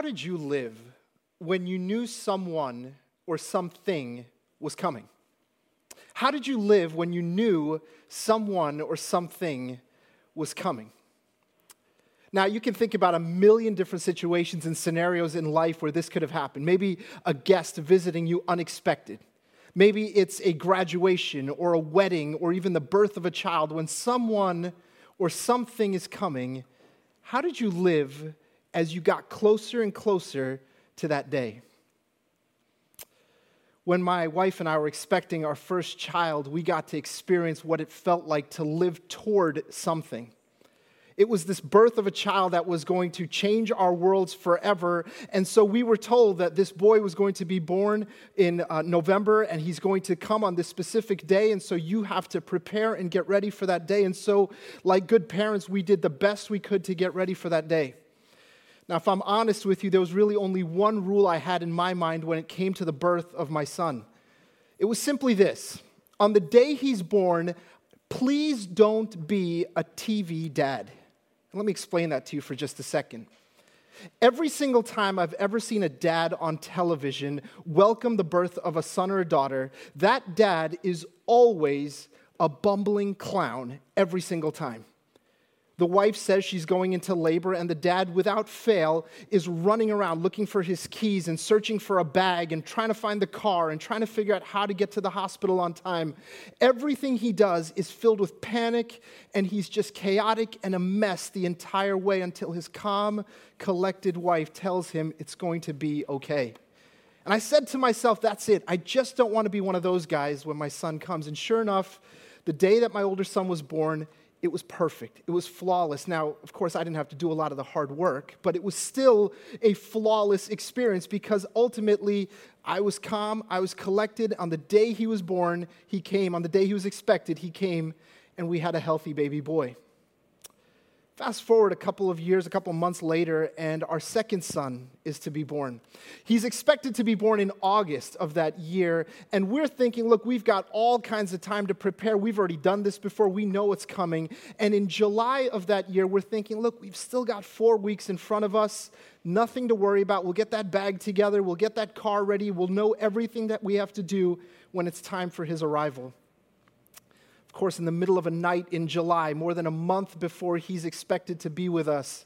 How did you live when you knew someone or something was coming? How did you live when you knew someone or something was coming? Now, you can think about a million different situations and scenarios in life where this could have happened. Maybe a guest visiting you unexpected. Maybe it's a graduation or a wedding or even the birth of a child. When someone or something is coming, how did you live as you got closer and closer to that day? When my wife and I were expecting our first child, we got to experience what it felt like to live toward something. It was this birth of a child that was going to change our worlds forever. And so we were told that this boy was going to be born in uh, November and he's going to come on this specific day. And so you have to prepare and get ready for that day. And so, like good parents, we did the best we could to get ready for that day. Now, if I'm honest with you, there was really only one rule I had in my mind when it came to the birth of my son. It was simply this on the day he's born, please don't be a TV dad. Let me explain that to you for just a second. Every single time I've ever seen a dad on television welcome the birth of a son or a daughter, that dad is always a bumbling clown every single time. The wife says she's going into labor, and the dad, without fail, is running around looking for his keys and searching for a bag and trying to find the car and trying to figure out how to get to the hospital on time. Everything he does is filled with panic, and he's just chaotic and a mess the entire way until his calm, collected wife tells him it's going to be okay. And I said to myself, that's it. I just don't want to be one of those guys when my son comes. And sure enough, the day that my older son was born, it was perfect. It was flawless. Now, of course, I didn't have to do a lot of the hard work, but it was still a flawless experience because ultimately I was calm, I was collected. On the day he was born, he came. On the day he was expected, he came, and we had a healthy baby boy. Fast forward a couple of years, a couple months later, and our second son is to be born. He's expected to be born in August of that year, and we're thinking, look, we've got all kinds of time to prepare. We've already done this before, we know what's coming. And in July of that year, we're thinking, look, we've still got four weeks in front of us, nothing to worry about. We'll get that bag together, we'll get that car ready, we'll know everything that we have to do when it's time for his arrival. Of course, in the middle of a night in July, more than a month before he's expected to be with us,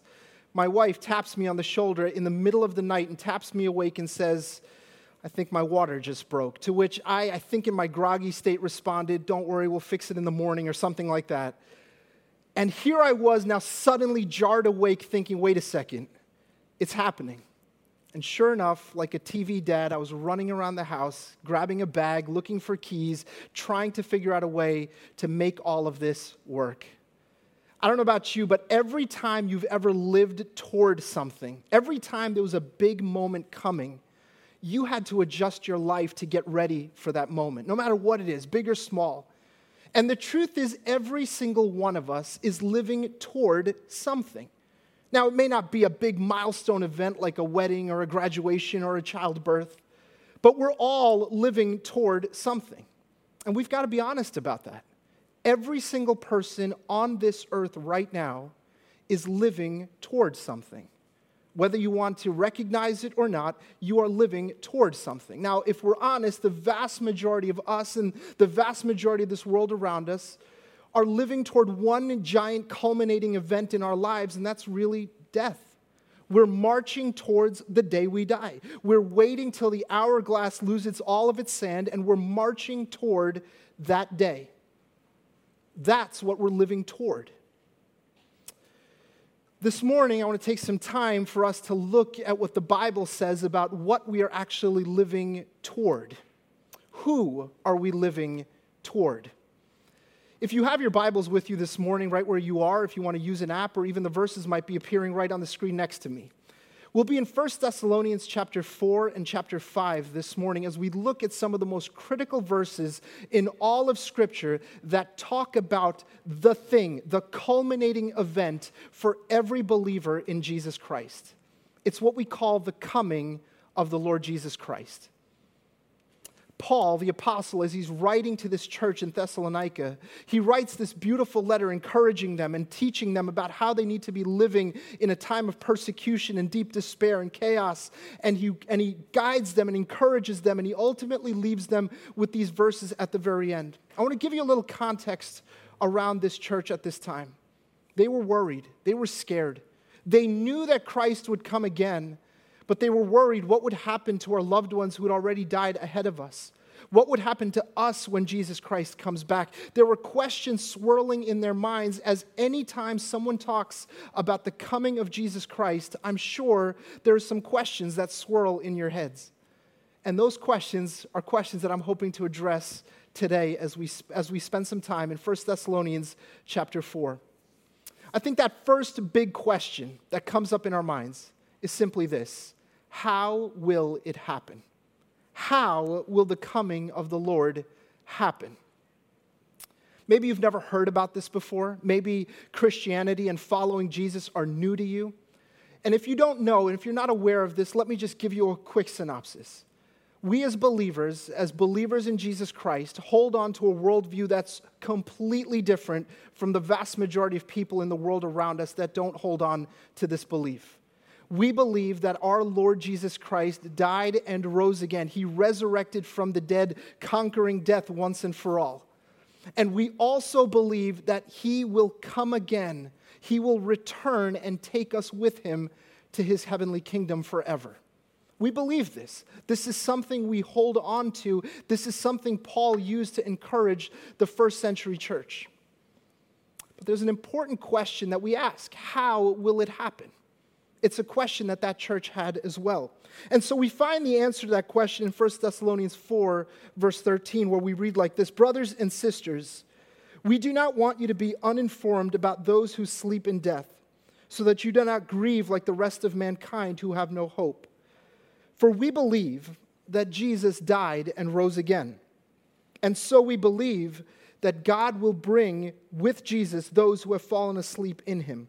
my wife taps me on the shoulder in the middle of the night and taps me awake and says, I think my water just broke. To which I, I think in my groggy state, responded, Don't worry, we'll fix it in the morning or something like that. And here I was now suddenly jarred awake, thinking, Wait a second, it's happening. And sure enough, like a TV dad, I was running around the house, grabbing a bag, looking for keys, trying to figure out a way to make all of this work. I don't know about you, but every time you've ever lived toward something, every time there was a big moment coming, you had to adjust your life to get ready for that moment, no matter what it is, big or small. And the truth is, every single one of us is living toward something. Now, it may not be a big milestone event like a wedding or a graduation or a childbirth, but we're all living toward something. And we've got to be honest about that. Every single person on this earth right now is living toward something. Whether you want to recognize it or not, you are living towards something. Now, if we're honest, the vast majority of us and the vast majority of this world around us are living toward one giant culminating event in our lives, and that's really death. We're marching towards the day we die. We're waiting till the hourglass loses all of its sand, and we're marching toward that day. That's what we're living toward. This morning, I want to take some time for us to look at what the Bible says about what we are actually living toward. Who are we living toward? If you have your Bibles with you this morning, right where you are, if you want to use an app, or even the verses might be appearing right on the screen next to me. We'll be in 1 Thessalonians chapter 4 and chapter 5 this morning as we look at some of the most critical verses in all of Scripture that talk about the thing, the culminating event for every believer in Jesus Christ. It's what we call the coming of the Lord Jesus Christ. Paul, the apostle, as he's writing to this church in Thessalonica, he writes this beautiful letter encouraging them and teaching them about how they need to be living in a time of persecution and deep despair and chaos. And he, and he guides them and encourages them, and he ultimately leaves them with these verses at the very end. I want to give you a little context around this church at this time. They were worried, they were scared. They knew that Christ would come again, but they were worried what would happen to our loved ones who had already died ahead of us. What would happen to us when Jesus Christ comes back? There were questions swirling in their minds as anytime someone talks about the coming of Jesus Christ, I'm sure there are some questions that swirl in your heads. And those questions are questions that I'm hoping to address today as we, as we spend some time in 1 Thessalonians chapter 4. I think that first big question that comes up in our minds is simply this How will it happen? How will the coming of the Lord happen? Maybe you've never heard about this before. Maybe Christianity and following Jesus are new to you. And if you don't know, and if you're not aware of this, let me just give you a quick synopsis we as believers, as believers in Jesus Christ, hold on to a worldview that's completely different from the vast majority of people in the world around us that don't hold on to this belief. We believe that our Lord Jesus Christ died and rose again. He resurrected from the dead, conquering death once and for all. And we also believe that He will come again. He will return and take us with Him to His heavenly kingdom forever. We believe this. This is something we hold on to. This is something Paul used to encourage the first century church. But there's an important question that we ask How will it happen? It's a question that that church had as well. And so we find the answer to that question in 1 Thessalonians 4, verse 13, where we read like this Brothers and sisters, we do not want you to be uninformed about those who sleep in death, so that you do not grieve like the rest of mankind who have no hope. For we believe that Jesus died and rose again. And so we believe that God will bring with Jesus those who have fallen asleep in him.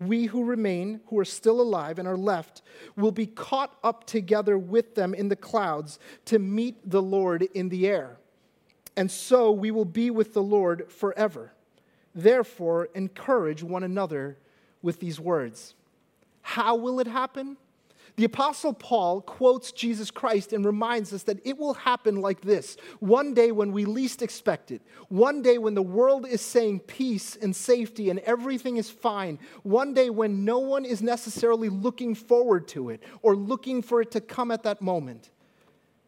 we who remain, who are still alive and are left, will be caught up together with them in the clouds to meet the Lord in the air. And so we will be with the Lord forever. Therefore, encourage one another with these words. How will it happen? The Apostle Paul quotes Jesus Christ and reminds us that it will happen like this one day when we least expect it, one day when the world is saying peace and safety and everything is fine, one day when no one is necessarily looking forward to it or looking for it to come at that moment.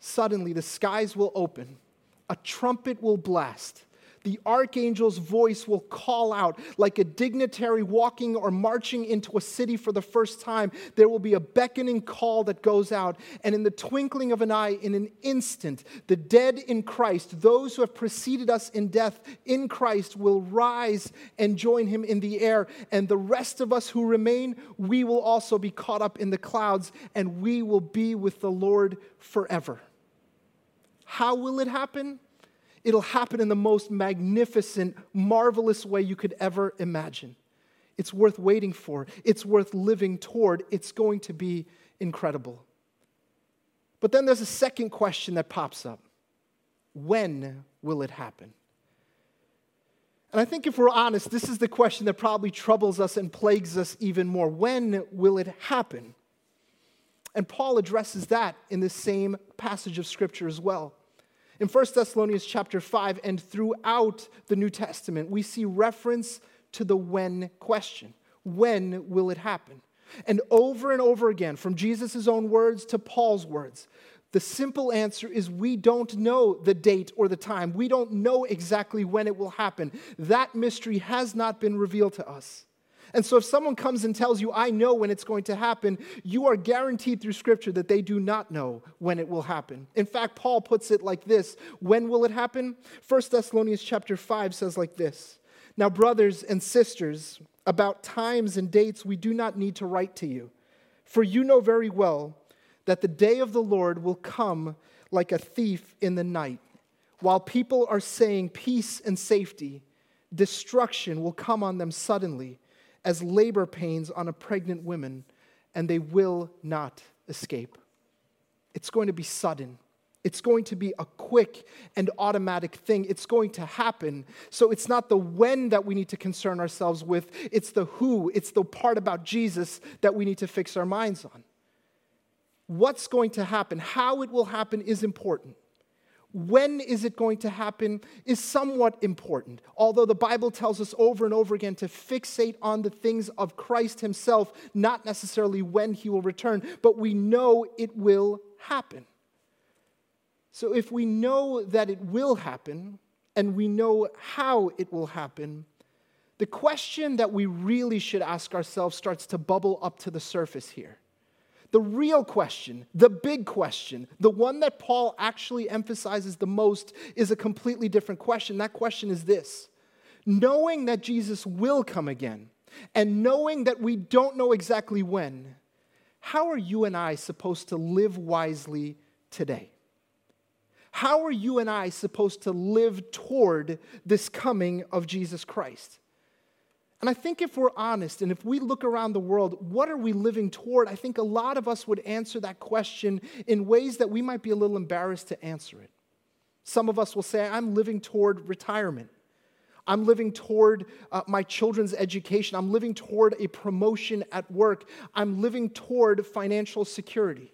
Suddenly, the skies will open, a trumpet will blast the archangel's voice will call out like a dignitary walking or marching into a city for the first time. There will be a beckoning call that goes out, and in the twinkling of an eye, in an instant, the dead in Christ, those who have preceded us in death in Christ, will rise and join him in the air. And the rest of us who remain, we will also be caught up in the clouds, and we will be with the Lord forever. How will it happen? It'll happen in the most magnificent, marvelous way you could ever imagine. It's worth waiting for, it's worth living toward. It's going to be incredible. But then there's a second question that pops up When will it happen? And I think if we're honest, this is the question that probably troubles us and plagues us even more. When will it happen? And Paul addresses that in the same passage of Scripture as well. In 1 Thessalonians chapter 5 and throughout the New Testament, we see reference to the when question. When will it happen? And over and over again, from Jesus' own words to Paul's words, the simple answer is we don't know the date or the time. We don't know exactly when it will happen. That mystery has not been revealed to us. And so, if someone comes and tells you, I know when it's going to happen, you are guaranteed through Scripture that they do not know when it will happen. In fact, Paul puts it like this When will it happen? 1 Thessalonians chapter 5 says like this Now, brothers and sisters, about times and dates we do not need to write to you, for you know very well that the day of the Lord will come like a thief in the night. While people are saying peace and safety, destruction will come on them suddenly as labor pains on a pregnant woman, and they will not escape. It's going to be sudden. It's going to be a quick and automatic thing. It's going to happen. So it's not the when that we need to concern ourselves with, it's the who, it's the part about Jesus that we need to fix our minds on. What's going to happen, how it will happen is important. When is it going to happen is somewhat important. Although the Bible tells us over and over again to fixate on the things of Christ Himself, not necessarily when He will return, but we know it will happen. So if we know that it will happen and we know how it will happen, the question that we really should ask ourselves starts to bubble up to the surface here. The real question, the big question, the one that Paul actually emphasizes the most is a completely different question. That question is this knowing that Jesus will come again and knowing that we don't know exactly when, how are you and I supposed to live wisely today? How are you and I supposed to live toward this coming of Jesus Christ? And I think if we're honest and if we look around the world, what are we living toward? I think a lot of us would answer that question in ways that we might be a little embarrassed to answer it. Some of us will say, I'm living toward retirement. I'm living toward uh, my children's education. I'm living toward a promotion at work. I'm living toward financial security.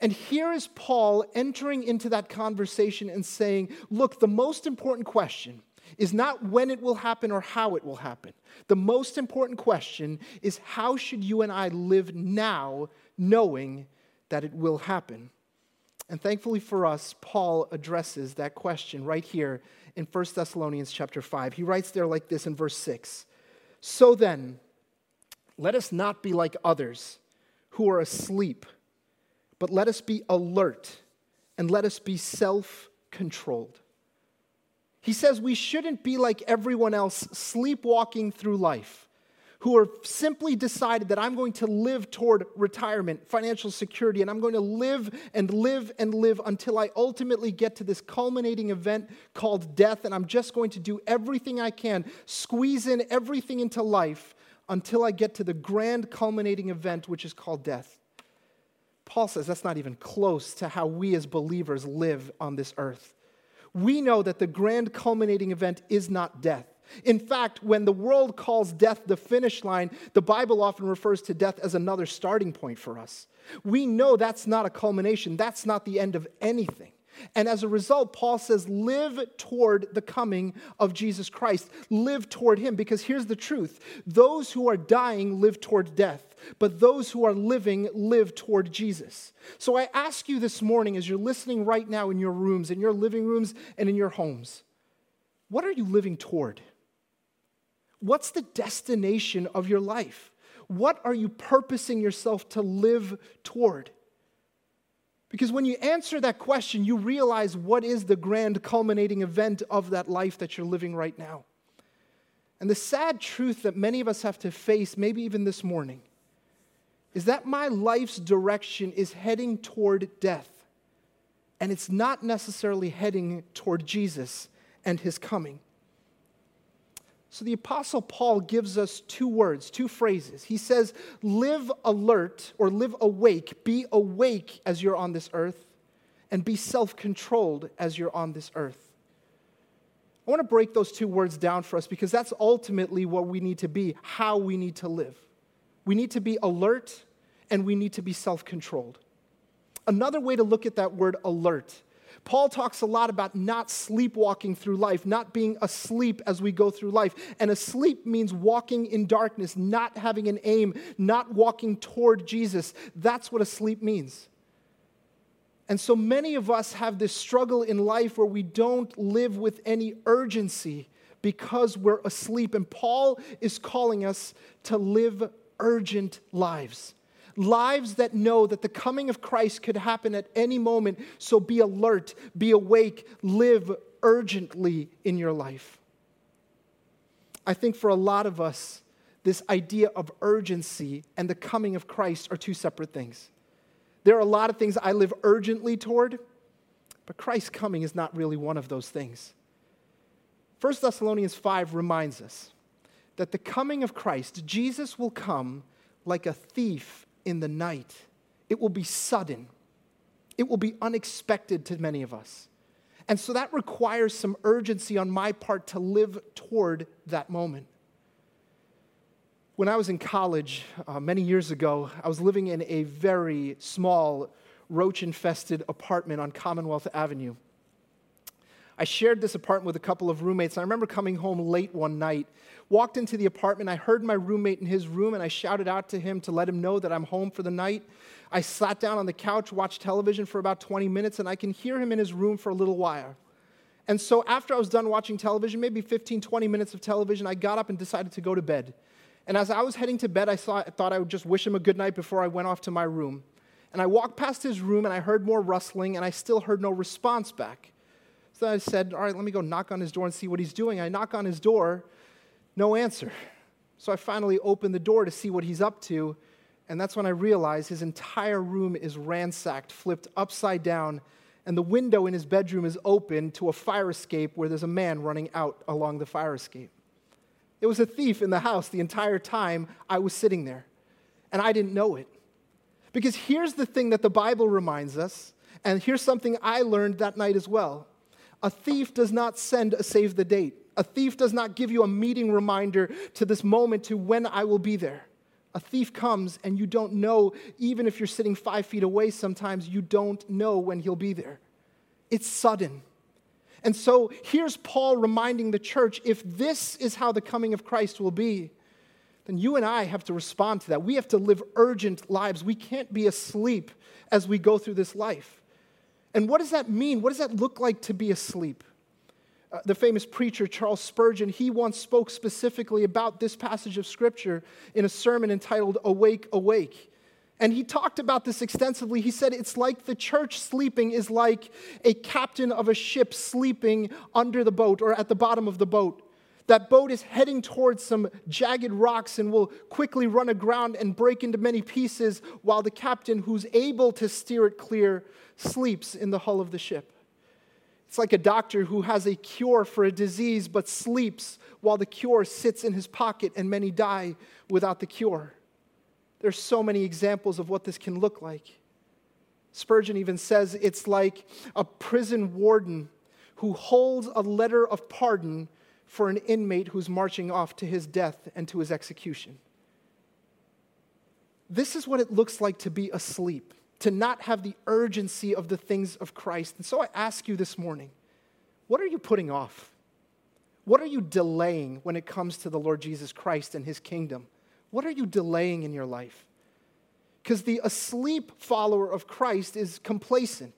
And here is Paul entering into that conversation and saying, Look, the most important question is not when it will happen or how it will happen. The most important question is how should you and I live now knowing that it will happen? And thankfully for us, Paul addresses that question right here in 1 Thessalonians chapter 5. He writes there like this in verse 6 So then, let us not be like others who are asleep but let us be alert and let us be self controlled. He says we shouldn't be like everyone else, sleepwalking through life, who are simply decided that I'm going to live toward retirement, financial security, and I'm going to live and live and live until I ultimately get to this culminating event called death, and I'm just going to do everything I can, squeeze in everything into life until I get to the grand culminating event, which is called death. Paul says that's not even close to how we as believers live on this earth. We know that the grand culminating event is not death. In fact, when the world calls death the finish line, the Bible often refers to death as another starting point for us. We know that's not a culmination, that's not the end of anything. And as a result, Paul says, live toward the coming of Jesus Christ. Live toward him. Because here's the truth those who are dying live toward death, but those who are living live toward Jesus. So I ask you this morning, as you're listening right now in your rooms, in your living rooms, and in your homes, what are you living toward? What's the destination of your life? What are you purposing yourself to live toward? Because when you answer that question, you realize what is the grand culminating event of that life that you're living right now. And the sad truth that many of us have to face, maybe even this morning, is that my life's direction is heading toward death. And it's not necessarily heading toward Jesus and his coming. So the Apostle Paul gives us two words, two phrases. He says, Live alert or live awake, be awake as you're on this earth, and be self controlled as you're on this earth. I want to break those two words down for us because that's ultimately what we need to be, how we need to live. We need to be alert and we need to be self controlled. Another way to look at that word alert Paul talks a lot about not sleepwalking through life, not being asleep as we go through life. And asleep means walking in darkness, not having an aim, not walking toward Jesus. That's what asleep means. And so many of us have this struggle in life where we don't live with any urgency because we're asleep. And Paul is calling us to live urgent lives lives that know that the coming of Christ could happen at any moment. So be alert, be awake, live urgently in your life. I think for a lot of us, this idea of urgency and the coming of Christ are two separate things. There are a lot of things I live urgently toward, but Christ's coming is not really one of those things. 1 Thessalonians 5 reminds us that the coming of Christ, Jesus will come like a thief in the night. It will be sudden, it will be unexpected to many of us. And so that requires some urgency on my part to live toward that moment. When I was in college uh, many years ago, I was living in a very small, roach infested apartment on Commonwealth Avenue. I shared this apartment with a couple of roommates. And I remember coming home late one night, walked into the apartment. I heard my roommate in his room, and I shouted out to him to let him know that I'm home for the night. I sat down on the couch, watched television for about 20 minutes, and I can hear him in his room for a little while. And so after I was done watching television, maybe 15, 20 minutes of television, I got up and decided to go to bed. And as I was heading to bed, I, saw, I thought I would just wish him a good night before I went off to my room. And I walked past his room and I heard more rustling, and I still heard no response back. So I said, All right, let me go knock on his door and see what he's doing. I knock on his door, no answer. So I finally open the door to see what he's up to, and that's when I realize his entire room is ransacked, flipped upside down, and the window in his bedroom is open to a fire escape where there's a man running out along the fire escape. It was a thief in the house the entire time I was sitting there, and I didn't know it. Because here's the thing that the Bible reminds us, and here's something I learned that night as well a thief does not send a save the date. A thief does not give you a meeting reminder to this moment to when I will be there. A thief comes and you don't know, even if you're sitting five feet away, sometimes you don't know when he'll be there. It's sudden. And so here's Paul reminding the church if this is how the coming of Christ will be, then you and I have to respond to that. We have to live urgent lives. We can't be asleep as we go through this life. And what does that mean? What does that look like to be asleep? Uh, the famous preacher Charles Spurgeon, he once spoke specifically about this passage of scripture in a sermon entitled Awake, Awake. And he talked about this extensively. He said it's like the church sleeping is like a captain of a ship sleeping under the boat or at the bottom of the boat. That boat is heading towards some jagged rocks and will quickly run aground and break into many pieces while the captain, who's able to steer it clear, sleeps in the hull of the ship. It's like a doctor who has a cure for a disease but sleeps while the cure sits in his pocket and many die without the cure. There's so many examples of what this can look like. Spurgeon even says it's like a prison warden who holds a letter of pardon for an inmate who's marching off to his death and to his execution. This is what it looks like to be asleep to not have the urgency of the things of Christ. And so I ask you this morning what are you putting off? What are you delaying when it comes to the Lord Jesus Christ and his kingdom? What are you delaying in your life? Because the asleep follower of Christ is complacent,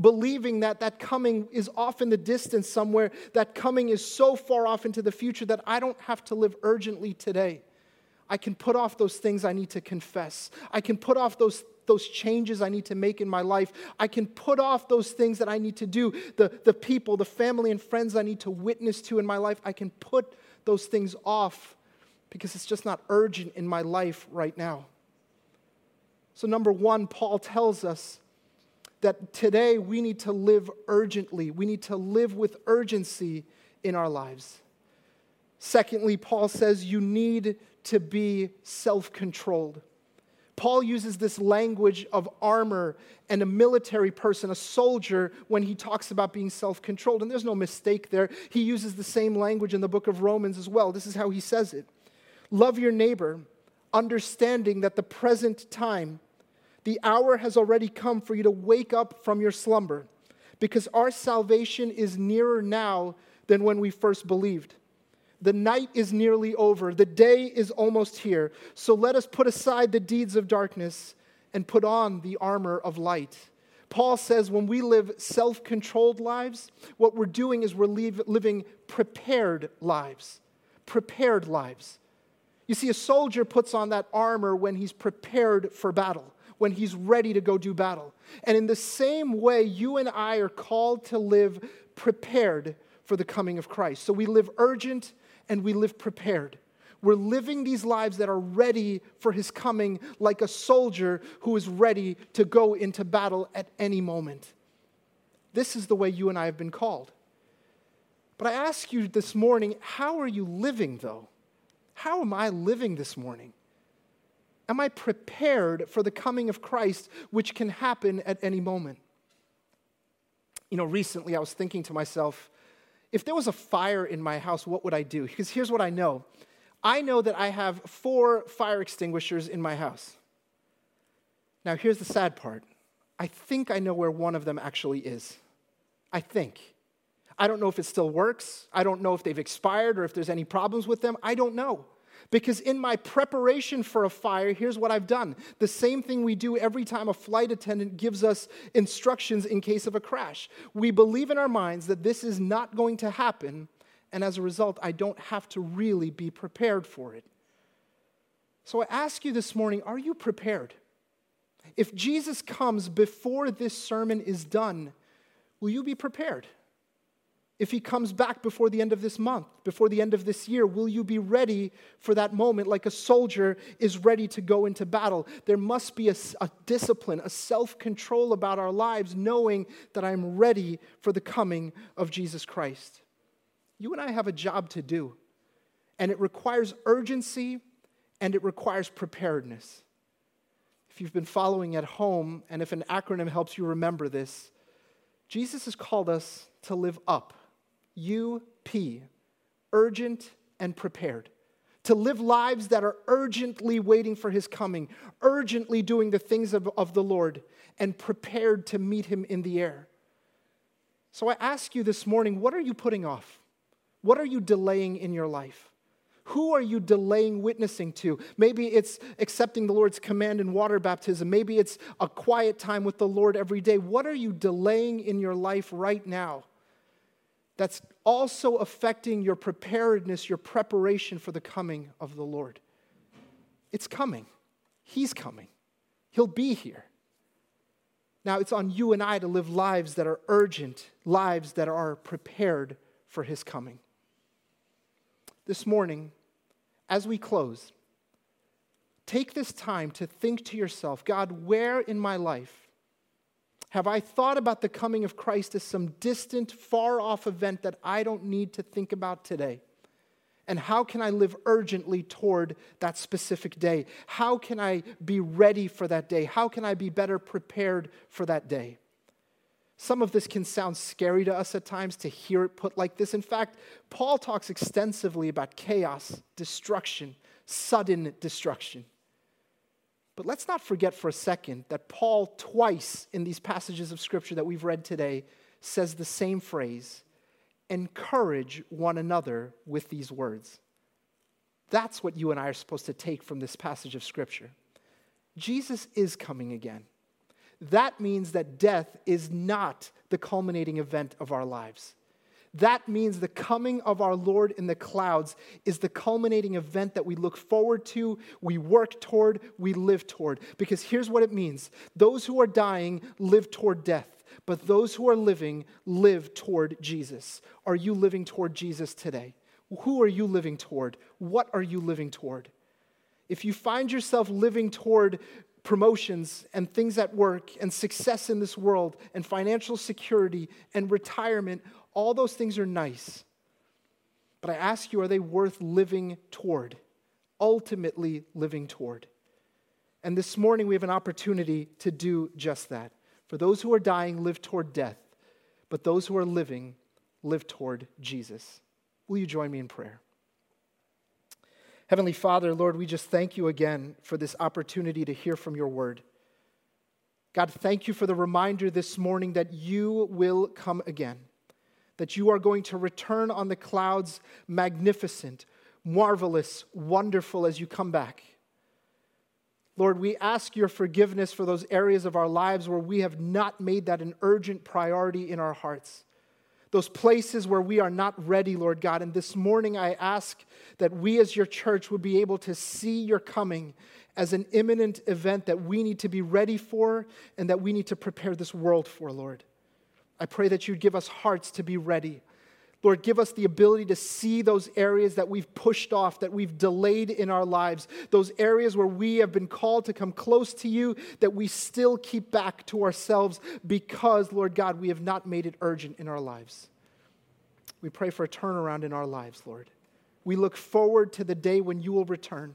believing that that coming is off in the distance somewhere, that coming is so far off into the future that I don't have to live urgently today. I can put off those things I need to confess. I can put off those those changes I need to make in my life. I can put off those things that I need to do, the, the people, the family, and friends I need to witness to in my life. I can put those things off because it's just not urgent in my life right now. So, number one, Paul tells us that today we need to live urgently, we need to live with urgency in our lives. Secondly, Paul says you need to be self controlled. Paul uses this language of armor and a military person, a soldier, when he talks about being self controlled. And there's no mistake there. He uses the same language in the book of Romans as well. This is how he says it Love your neighbor, understanding that the present time, the hour has already come for you to wake up from your slumber, because our salvation is nearer now than when we first believed. The night is nearly over. The day is almost here. So let us put aside the deeds of darkness and put on the armor of light. Paul says when we live self controlled lives, what we're doing is we're living prepared lives. Prepared lives. You see, a soldier puts on that armor when he's prepared for battle, when he's ready to go do battle. And in the same way, you and I are called to live prepared for the coming of Christ. So we live urgent and we live prepared. We're living these lives that are ready for his coming, like a soldier who is ready to go into battle at any moment. This is the way you and I have been called. But I ask you this morning, how are you living though? How am I living this morning? Am I prepared for the coming of Christ, which can happen at any moment? You know, recently I was thinking to myself, if there was a fire in my house, what would I do? Because here's what I know I know that I have four fire extinguishers in my house. Now, here's the sad part I think I know where one of them actually is. I think. I don't know if it still works. I don't know if they've expired or if there's any problems with them. I don't know. Because in my preparation for a fire, here's what I've done the same thing we do every time a flight attendant gives us instructions in case of a crash. We believe in our minds that this is not going to happen, and as a result, I don't have to really be prepared for it. So I ask you this morning are you prepared? If Jesus comes before this sermon is done, will you be prepared? If he comes back before the end of this month, before the end of this year, will you be ready for that moment like a soldier is ready to go into battle? There must be a, a discipline, a self control about our lives, knowing that I'm ready for the coming of Jesus Christ. You and I have a job to do, and it requires urgency and it requires preparedness. If you've been following at home, and if an acronym helps you remember this, Jesus has called us to live up UP, urgent and prepared. To live lives that are urgently waiting for his coming, urgently doing the things of, of the Lord, and prepared to meet him in the air. So I ask you this morning what are you putting off? What are you delaying in your life? Who are you delaying witnessing to? Maybe it's accepting the Lord's command in water baptism. Maybe it's a quiet time with the Lord every day. What are you delaying in your life right now that's also affecting your preparedness, your preparation for the coming of the Lord. It's coming. He's coming. He'll be here. Now, it's on you and I to live lives that are urgent, lives that are prepared for His coming. This morning, as we close, take this time to think to yourself God, where in my life have I thought about the coming of Christ as some distant, far off event that I don't need to think about today? And how can I live urgently toward that specific day? How can I be ready for that day? How can I be better prepared for that day? Some of this can sound scary to us at times to hear it put like this. In fact, Paul talks extensively about chaos, destruction, sudden destruction. But let's not forget for a second that Paul, twice in these passages of scripture that we've read today, says the same phrase encourage one another with these words. That's what you and I are supposed to take from this passage of scripture. Jesus is coming again. That means that death is not the culminating event of our lives. That means the coming of our Lord in the clouds is the culminating event that we look forward to, we work toward, we live toward. Because here's what it means those who are dying live toward death, but those who are living live toward Jesus. Are you living toward Jesus today? Who are you living toward? What are you living toward? If you find yourself living toward promotions and things at work and success in this world and financial security and retirement, all those things are nice. But I ask you, are they worth living toward? Ultimately, living toward. And this morning, we have an opportunity to do just that. For those who are dying, live toward death, but those who are living, live toward Jesus. Will you join me in prayer? Heavenly Father, Lord, we just thank you again for this opportunity to hear from your word. God, thank you for the reminder this morning that you will come again that you are going to return on the clouds, magnificent, marvelous, wonderful as you come back. Lord, we ask your forgiveness for those areas of our lives where we have not made that an urgent priority in our hearts. Those places where we are not ready, Lord God. And this morning I ask that we as your church would be able to see your coming as an imminent event that we need to be ready for and that we need to prepare this world for, Lord. I pray that you'd give us hearts to be ready. Lord, give us the ability to see those areas that we've pushed off, that we've delayed in our lives, those areas where we have been called to come close to you, that we still keep back to ourselves because, Lord God, we have not made it urgent in our lives. We pray for a turnaround in our lives, Lord. We look forward to the day when you will return,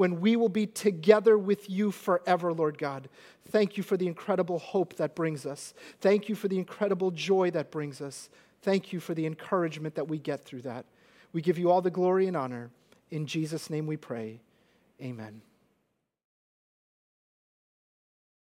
when we will be together with you forever, Lord God. Thank you for the incredible hope that brings us. Thank you for the incredible joy that brings us. Thank you for the encouragement that we get through that. We give you all the glory and honor. In Jesus' name we pray. Amen.